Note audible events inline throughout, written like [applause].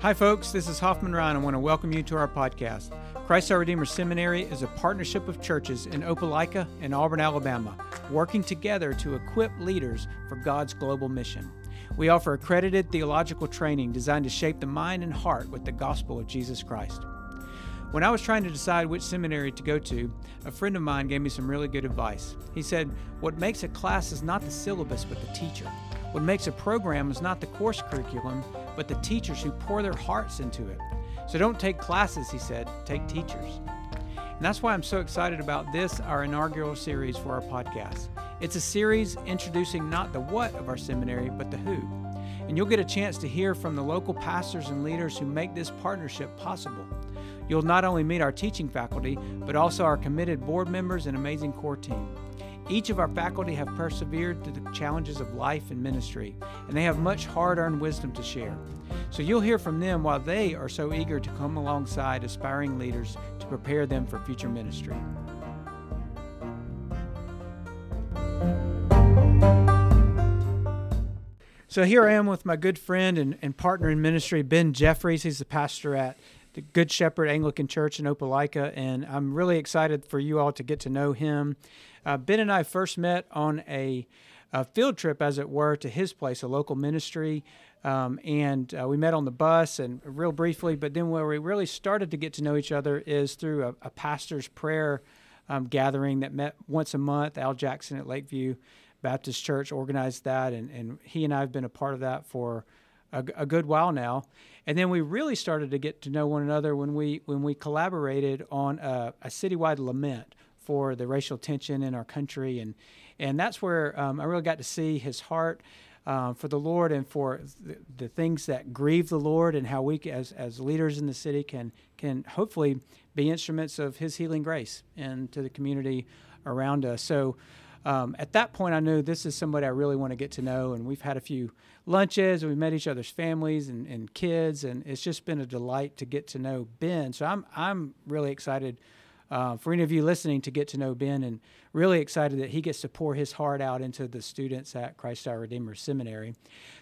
Hi, folks. This is Hoffman Ryan. I want to welcome you to our podcast. Christ Our Redeemer Seminary is a partnership of churches in Opelika and Auburn, Alabama, working together to equip leaders for God's global mission. We offer accredited theological training designed to shape the mind and heart with the gospel of Jesus Christ. When I was trying to decide which seminary to go to, a friend of mine gave me some really good advice. He said, What makes a class is not the syllabus, but the teacher. What makes a program is not the course curriculum, but the teachers who pour their hearts into it. So don't take classes, he said, take teachers. And that's why I'm so excited about this, our inaugural series for our podcast. It's a series introducing not the what of our seminary, but the who. And you'll get a chance to hear from the local pastors and leaders who make this partnership possible. You'll not only meet our teaching faculty, but also our committed board members and amazing core team. Each of our faculty have persevered through the challenges of life and ministry, and they have much hard earned wisdom to share. So you'll hear from them while they are so eager to come alongside aspiring leaders to prepare them for future ministry. So here I am with my good friend and, and partner in ministry, Ben Jefferies. He's the pastor at the Good Shepherd Anglican Church in Opelika, and I'm really excited for you all to get to know him uh, ben and I first met on a, a, field trip, as it were, to his place, a local ministry. Um, and uh, we met on the bus and real briefly, but then where we really started to get to know each other is through a, a pastor's prayer um, gathering that met once a month. Al Jackson at Lakeview Baptist Church organized that, and, and he and I have been a part of that for a, a, good while now. And then we really started to get to know one another when we when we collaborated on a, a citywide lament for the racial tension in our country, and and that's where um, I really got to see his heart. Um, for the Lord and for the, the, things that grieve the Lord, and how we, as as leaders in the city, can can hopefully be instruments of His healing grace and to the community around us. So. Um, at that point, I knew this is somebody I really want to get to know, and we've had a few lunches, and we've met each other's families and, and kids, and it's just been a delight to get to know Ben. So I'm I'm really excited uh, for any of you listening to get to know Ben and really excited that he gets to pour his heart out into the students at Christ Our Redeemer Seminary.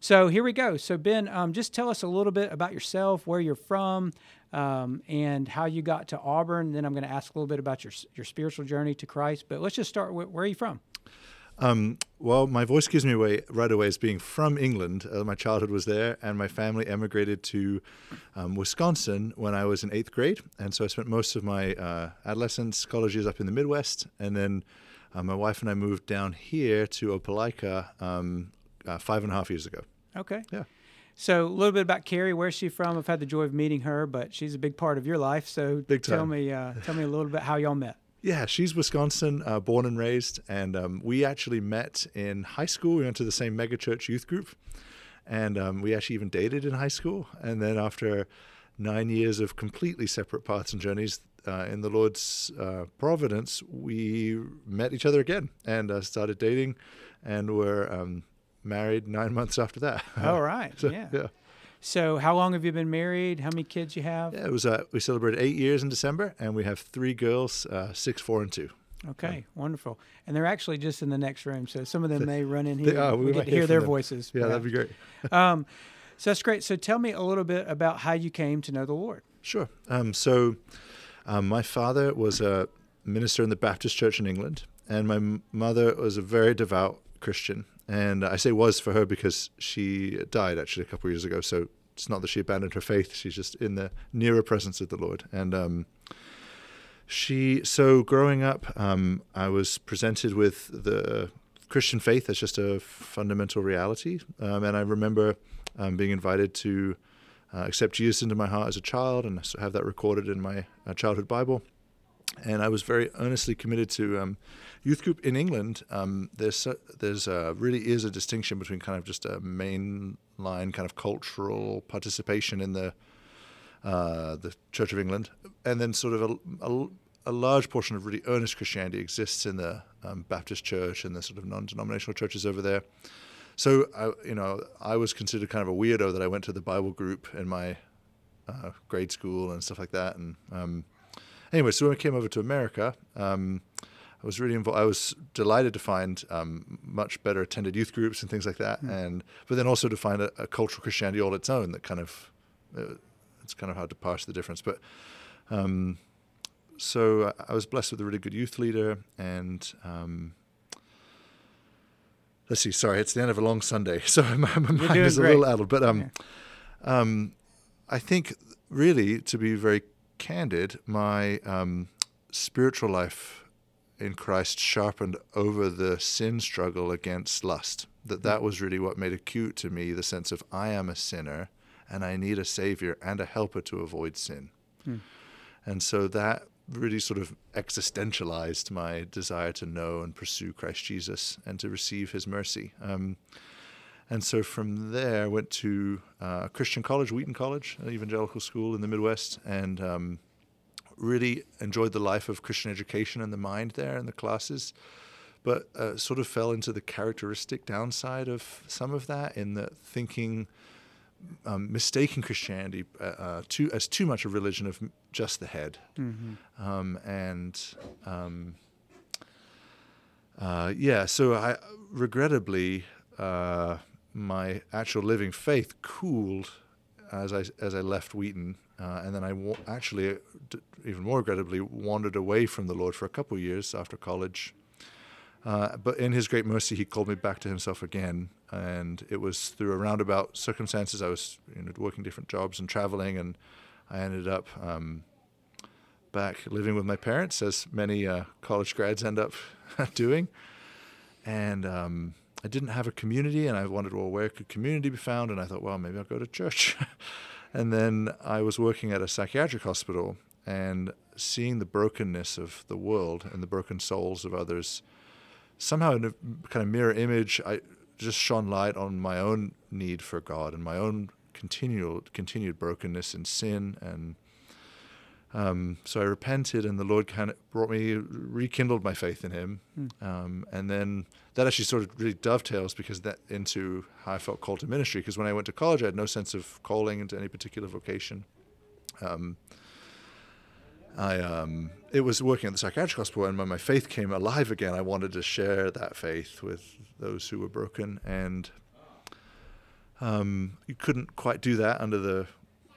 So here we go. So, Ben, um, just tell us a little bit about yourself, where you're from, um, and how you got to Auburn. Then I'm going to ask a little bit about your, your spiritual journey to Christ. But let's just start with where are you from? Um, well, my voice gives me away right away as being from England. Uh, my childhood was there, and my family emigrated to um, Wisconsin when I was in eighth grade. And so I spent most of my uh, adolescence, college years up in the Midwest. And then uh, my wife and I moved down here to Opelika um, uh, five and a half years ago. Okay. Yeah. So a little bit about Carrie. Where's she from? I've had the joy of meeting her, but she's a big part of your life. So tell me, uh, tell me a little bit how y'all met. Yeah, she's Wisconsin, uh, born and raised, and um, we actually met in high school. We went to the same megachurch youth group, and um, we actually even dated in high school. And then after nine years of completely separate paths and journeys uh, in the Lord's uh, providence, we met each other again and uh, started dating, and were um, married nine [laughs] months after that. All right. [laughs] so, yeah. yeah. So, how long have you been married? How many kids you have? Yeah, it was. Uh, we celebrated eight years in December, and we have three girls, uh, six, four, and two. Okay, wonderful. And they're actually just in the next room, so some of them [laughs] may run in here. We, we get to hear their them. voices. Yeah, perhaps. that'd be great. [laughs] um, so that's great. So tell me a little bit about how you came to know the Lord. Sure. Um, so um, my father was a minister in the Baptist Church in England, and my m- mother was a very devout Christian. And I say was for her because she died actually a couple of years ago. So it's not that she abandoned her faith; she's just in the nearer presence of the Lord. And um, she, so growing up, um, I was presented with the Christian faith as just a fundamental reality. Um, and I remember um, being invited to uh, accept Jesus into my heart as a child, and have that recorded in my uh, childhood Bible. And I was very earnestly committed to um, youth group in England, um, there's there's a, really is a distinction between kind of just a mainline kind of cultural participation in the uh, the Church of England, and then sort of a, a, a, large portion of really earnest Christianity exists in the um, Baptist Church and the sort of non-denominational churches over there. So I, you know, I was considered kind of a weirdo that I went to the Bible group in my uh, grade school and stuff like that. And um, anyway, so when I came over to America. Um, I was really involved. I was delighted to find um, much better attended youth groups and things like that, mm. and but then also to find a, a, cultural Christianity all its own that kind of uh, it's kind of hard to parse the difference. But um, so I was blessed with a really good youth leader, and um, let's see. Sorry, it's the end of a long Sunday, [laughs] so my, my mind is a little addled. But um, um, I think really, to be very candid, my um, spiritual life in Christ sharpened over the sin struggle against lust. That that was really what made acute to me the sense of I am a sinner and I need a savior and a helper to avoid sin. Hmm. And so that really sort of existentialized my desire to know and pursue Christ Jesus and to receive his mercy. Um, and so from there, I went to uh, Christian college, Wheaton College, an evangelical school in the Midwest, and um, really enjoyed the life of Christian education and the mind there in the classes. But uh, sort of fell into the characteristic downside of some of that in the thinking um, mistaking Christianity uh, uh, too, as too much a religion of just the head, mm-hmm. um, and um, uh, yeah. So I regrettably uh, my actual living faith cooled as I as I left Wheaton, uh, and then I actually even more regrettably wandered away from the Lord for a couple of years after college. Uh, but in His great mercy, He called me back to Himself again, and it was through a roundabout circumstances. I was you know, working different jobs and traveling, and I ended up um, back living with my parents, as many uh, college grads end up [laughs] doing. And um, I didn't have a community, and I wondered, well, where could community be found? And I thought, well, maybe I'll go to church. [laughs] and then I was working at a psychiatric hospital and seeing the brokenness of the world and the broken souls of others somehow in a kind of mirror image, I just shone light on my own need for God and my own continual continued brokenness and sin and um, so I repented, and the Lord kind of brought me, rekindled my faith in Him, mm. um, and then that actually sort of really dovetails because that into how I felt called to ministry. Because when I went to college, I had no sense of calling into any particular vocation. Um, I um, it was working at the psychiatric hospital, and when my faith came alive again, I wanted to share that faith with those who were broken, and um, you couldn't quite do that under the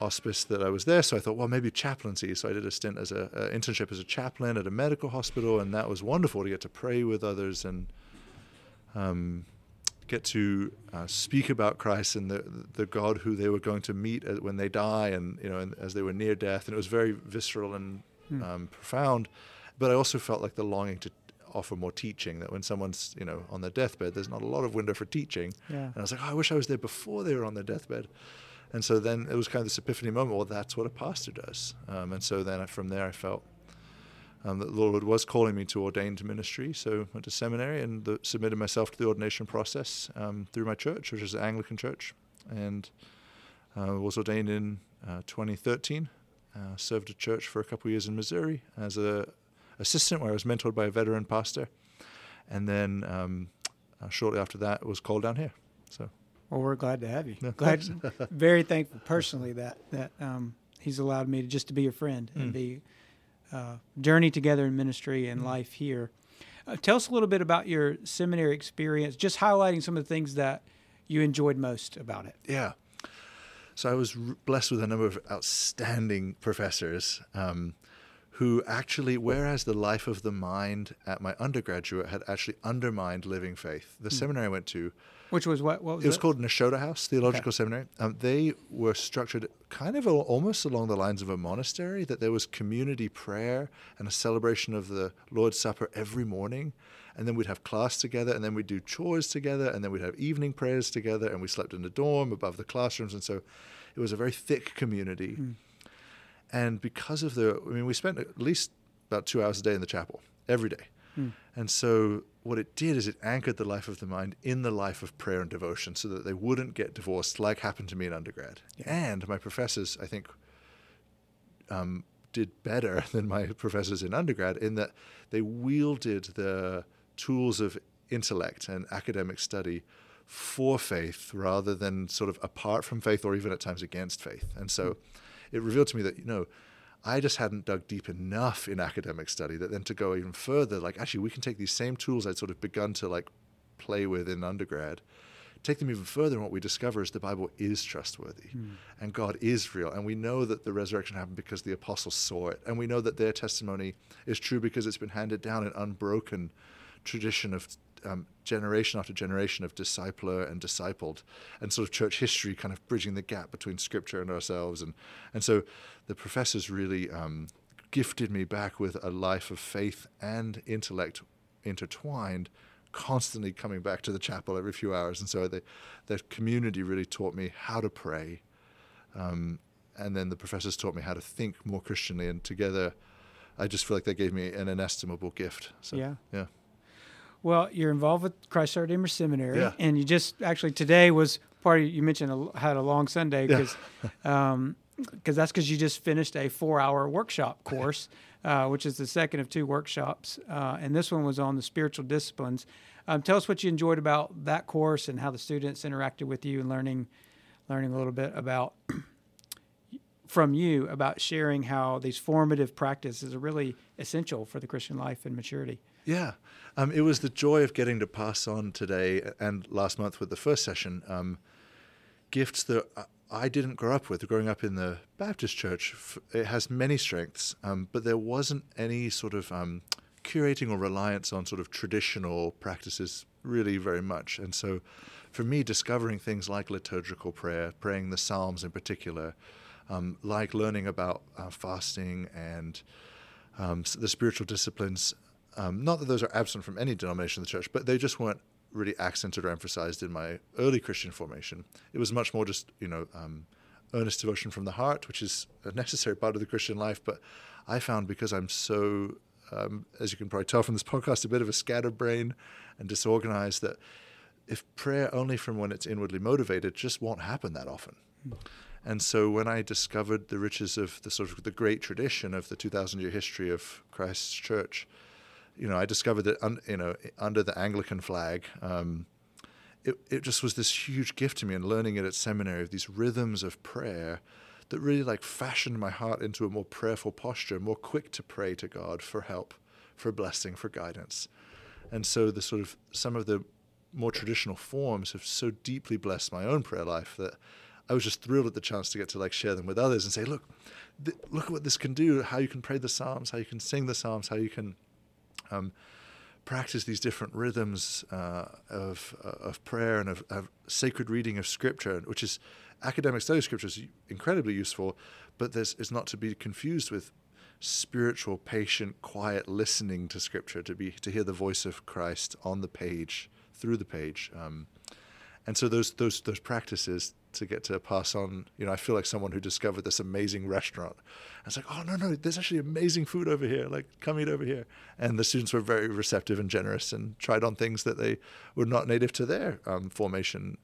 auspice that I was there. So I thought, well, maybe chaplaincy. So I did a stint as a, a internship as a chaplain at a medical hospital, and that was wonderful to get to pray with others and um, get to uh, speak about Christ and the the God who they were going to meet when they die, and you know, and as they were near death, and it was very visceral and hmm. um, profound. But I also felt like the longing to offer more teaching. That when someone's you know on their deathbed, there's not a lot of window for teaching. Yeah. And I was like, oh, I wish I was there before they were on their deathbed. And so then it was kind of this epiphany moment. Well, that's what a pastor does. Um, and so then I, from there, I felt um, that the Lord was calling me to ordain to ministry. So went to seminary and the, submitted myself to the ordination process um, through my church, which is an Anglican church, and uh, was ordained in uh, 2013. Uh, served a church for a couple of years in Missouri as a assistant, where I was mentored by a veteran pastor, and then um, uh, shortly after that was called down here. So. Well, we're glad to have you. [laughs] glad, very thankful personally that that um, he's allowed me to just to be your friend and mm. be uh, journey together in ministry and mm life here. Uh, tell us a little bit about your seminary experience, just highlighting some of the things that you enjoyed most about it. Yeah. So I was blessed with a number of outstanding professors. Um, who actually, whereas the life of the mind at my undergraduate had actually undermined living faith, the mm. seminary I went to, which was what? What was it? was called Nashotah House Theological okay. Seminary. Um, they were structured kind of a, almost along the lines of a monastery. That there was community prayer and a celebration of the Lord's Supper every morning, and then we'd have class together, and then we'd do chores together, and then we'd have evening prayers together, and we slept in the dorm above the classrooms, and so it was a very thick community. Mm and because of the, I mean, we spent at least about two hours a day in the chapel every day. Mm. And so what it did is it anchored the life of the mind in the life of prayer and devotion so that they wouldn't get divorced like happened to me in undergrad. Yeah. And my professors, I think, um, did better [laughs] than my professors in undergrad in that they wielded the tools of intellect and academic study for faith rather than sort of apart from faith or even at times against faith. And so mm it revealed to me that you know I just hadn't dug deep enough in academic study that then to go even further, like actually we can take these same tools I'd sort of begun to like play with in undergrad take them even further, and what we discover is the Bible is trustworthy mm. and God is real. And we know that the resurrection happened because the apostles saw it. And we know that their testimony is true because it's been handed down in unbroken tradition of um, generation after generation of discipler and discipled, and sort of church history kind of bridging the gap between scripture and ourselves. And, and so the professors really um, gifted me back with a life of faith and intellect intertwined constantly coming back to the chapel every few hours. And so the, the community really taught me how to pray. Um, and then the professors taught me how to think more Christianly. And together, I just feel like they gave me an inestimable gift. So, yeah. Yeah. Well, you're involved with Christ Our Redeemer Seminary, yeah. and you just actually today was part of. You mentioned a, had a long Sunday because, yeah. um, because that's because you just finished a four-hour workshop course [laughs] uh, which is the second of two workshops. Uh, and this one was on the spiritual disciplines. Um, tell us what you enjoyed about that course and how the students interacted with you and learning, learning a little bit about [clears throat] from you about sharing how these formative practices are really essential for the Christian life and maturity. Yeah, um, it was the joy of getting to pass on today and last month with the first session um, gifts that I didn't grow up with. Growing up in the Baptist church, it has many strengths, um, but there wasn't any sort of um, curating or reliance on sort of traditional practices really very much. And so for me, discovering things like liturgical prayer, praying the Psalms in particular, um, like learning about uh, fasting and um, the spiritual disciplines, um, not that those are absent from any denomination of the church, but they just weren't really accented or emphasized in my early Christian formation. It was much more just, you know, um, earnest devotion from the heart, which is a necessary part of the Christian life. But I found because I'm so, um, as you can probably tell from this podcast, a bit of a scatterbrain and disorganized, that if prayer only from when it's inwardly motivated just won't happen that often. Mm. And so when I discovered the riches of the sort of the great tradition of the 2,000 year history of Christ's church, you know, I discovered that, un, you know, under the Anglican flag, um, it, it just was this huge gift to me and learning it at seminary of these rhythms of prayer that really like fashioned my heart into a more prayerful posture, more quick to pray to God for help, for blessing, for guidance. And so the sort of some of the more traditional forms have so deeply blessed my own prayer life that I was just thrilled at the chance to get to like share them with others and say, look, th- look at what this can do, how you can pray the Psalms, how you can sing the Psalms, how you can um, practice these different rhythms uh, of, uh, of prayer and of, of, sacred reading of scripture, which is academic study of scripture is incredibly useful, but this is not to be confused with spiritual, patient, quiet listening to scripture, to be to hear the voice of Christ on the page, through the page. Um, and so those those those practices to get to pass on. You know, I feel like someone who discovered this amazing restaurant. I was like, oh no, no, there's actually amazing food over here. Like, come eat over here. And the students were very receptive and generous and tried on things that they were not native to their um, formation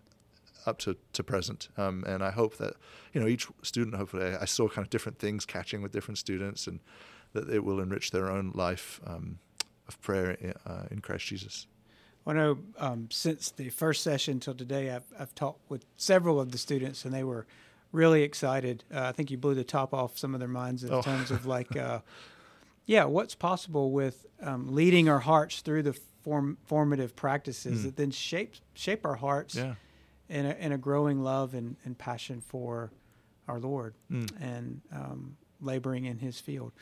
up to, to present. Um, and I hope that, you know, each student, hopefully, I saw kind of different things catching with different students and that it will enrich their own life um, of prayer uh, in Christ Jesus. I know um, since the first session till today, I've, I've talked with several of the students, and they were really excited. Uh, I think you blew the top off some of their minds in oh. terms of like, [laughs] uh, yeah, what's possible with um, leading our hearts through the form, formative practices mm. that then shape shape our hearts yeah. in, a, in a growing love and, and passion for our Lord mm. and um, laboring in His field.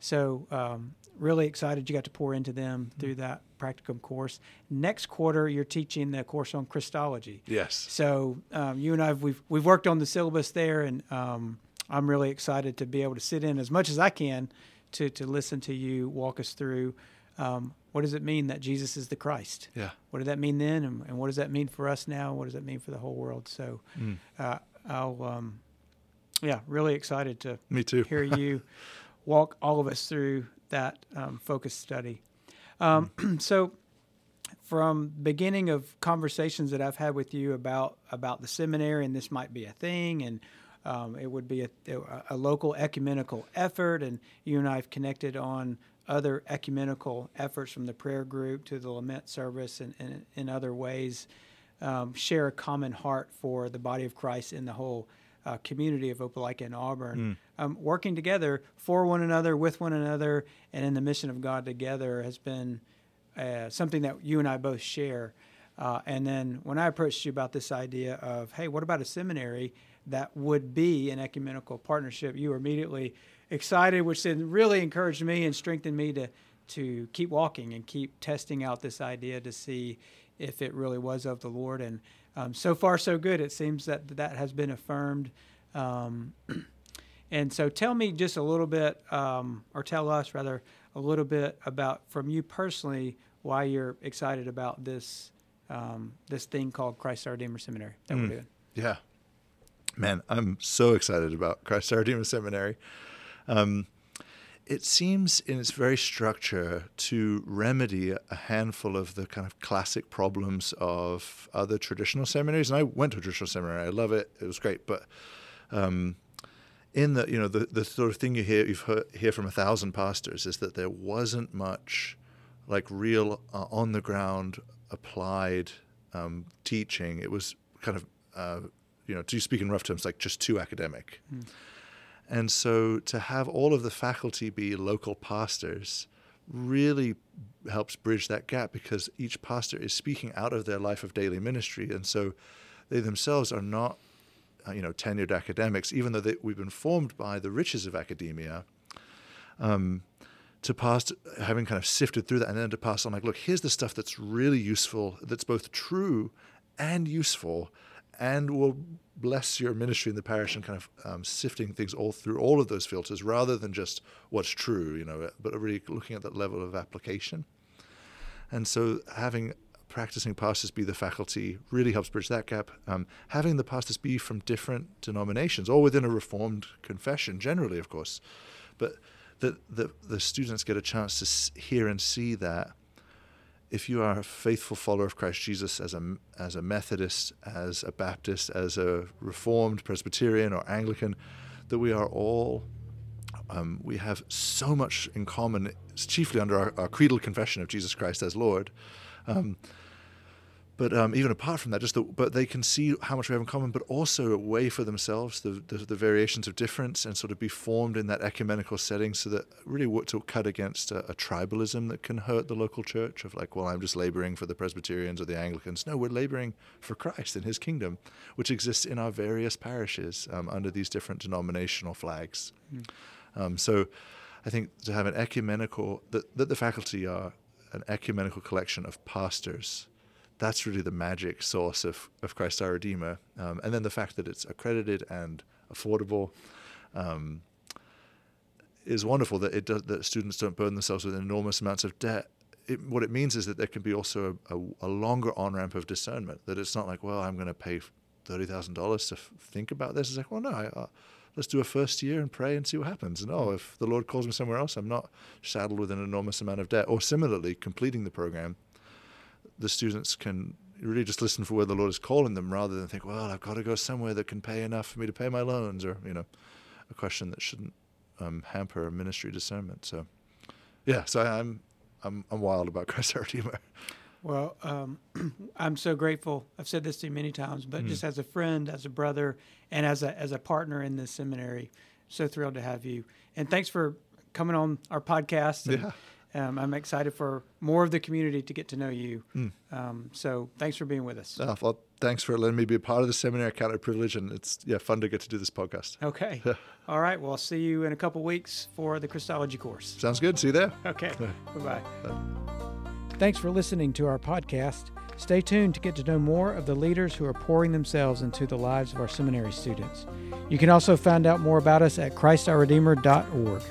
So um, really excited you got to pour into them mm-hmm. through that practicum course. Next quarter, you're teaching the course on Christology. Yes. So um, you and I, we've we've worked on the syllabus there, and um, I'm really excited to be able to sit in as much as I can to to listen to you walk us through. Um, what does it mean that Jesus is the Christ? Yeah. What did that mean then, and, and, what does that mean for us now? What does that mean for the whole world? So, mm. uh, I'll, um, yeah, really excited to me too hear you [laughs] walk all of us through that um, focused study. Um, [clears throat] so, from beginning of conversations that I've had with you about about the seminary, and this might be a thing, and um, it would be a, a, local ecumenical effort, and you and I have connected on other ecumenical efforts from the prayer group to the lament service and, and in other ways. Um, share a common heart for the body of Christ in the whole uh, community of Opelika and Auburn, mm. um, working together for one another, with one another, and in the mission of God together has been uh, something that you and I both share. Uh, and then when I approached you about this idea of, hey, what about a seminary that would be an ecumenical partnership, you were immediately excited, which then really encouraged me and strengthened me to to keep walking and keep testing out this idea to see if it really was of the Lord. And um, so far, so good. It seems that that has been affirmed. Um, [clears throat] and so, tell me just a little bit, um, or tell us rather, a little bit about from you personally why you're excited about this um, this thing called Christ Our Redeemer Seminary that mm. we're doing. Yeah, man, I'm so excited about Christ Our Redeemer Seminary. Um, it seems in its very structure to remedy a handful of the kind of classic problems of other traditional seminaries. And I went to a traditional seminary. I love it. It was great. But um, in the, you know, the, the sort of thing you hear, you've heard, hear from a thousand pastors is that there wasn't much like real uh, on the ground applied um, teaching. It was kind of, uh, you know, to speak in rough terms, like just too academic. Mm. And so to have all of the faculty be local pastors really helps bridge that gap because each pastor is speaking out of their life of daily ministry. And so they themselves are not, uh, you know, tenured academics, even though they, we've been formed by the riches of academia. Um, to pass, having kind of sifted through that, and then to pass on, like, look, here's the stuff that's really useful, that's both true and useful, and will bless your ministry in the parish and kind of um, sifting things all through all of those filters rather than just what's true, you know, but really looking at that level of application. And so having practicing pastors be the faculty really helps bridge that gap. Um, having the pastors be from different denominations or within a reformed confession, generally, of course, but that the, the students get a chance to hear and see that if you are a faithful follower of Christ Jesus as a, as a Methodist, as a Baptist, as a Reformed, Presbyterian, or Anglican, that we are all, um, we have so much in common, chiefly under our, our, creedal confession of Jesus Christ as Lord. Um, but um, even apart from that, just the, but they can see how much we have in common, but also a way for themselves the, the, the variations of difference and sort of be formed in that ecumenical setting, so that really what to cut against a, a, tribalism that can hurt the local church of like, well, I'm just laboring for the Presbyterians or the Anglicans. No, we're laboring for Christ and His kingdom, which exists in our various parishes um, under these different denominational flags. Mm. Um, so, I think to have an ecumenical that, that the faculty are an ecumenical collection of pastors that's really the magic source of, of Christ our Redeemer. Um, and then the fact that it's accredited and affordable um, is wonderful. That it does, that students don't burden themselves with enormous amounts of debt. It, what it means is that there can be also a, a, a longer on ramp of discernment. That it's not like, well, I'm going to pay thirty thousand dollars to f- think about this. It's like, well, no, I, uh, let's do a first year and pray and see what happens. And oh, if the Lord calls me somewhere else, I'm not saddled with an enormous amount of debt. Or similarly, completing the program the students can really just listen for where the Lord is calling them rather than think, well, I've got to go somewhere that can pay enough for me to pay my loans or, you know, a question that shouldn't um, hamper ministry discernment. So, yeah, so I'm, I'm, I'm wild about Christ our Redeemer. Well, um, [clears throat] I'm so grateful. I've said this to you many times, but mm. just as a friend, as a brother, and as a, as a partner in this seminary, so thrilled to have you. And thanks for coming on our podcast. And, yeah um, I'm excited for more of the community to get to know you. Mm. Um, so thanks for being with us. Oh, well, thanks for letting me be a part of the seminary. I count it a privilege, and it's yeah fun to get to do this podcast. Okay. All right. Well, I'll see you in a couple weeks for the Christology course. Sounds good. See you there. Okay. Bye-bye. Thanks for listening to our podcast. Stay tuned to get to know more of the leaders who are pouring themselves into the lives of our seminary students. You can also find out more about us at ChristOurRedeemer.org.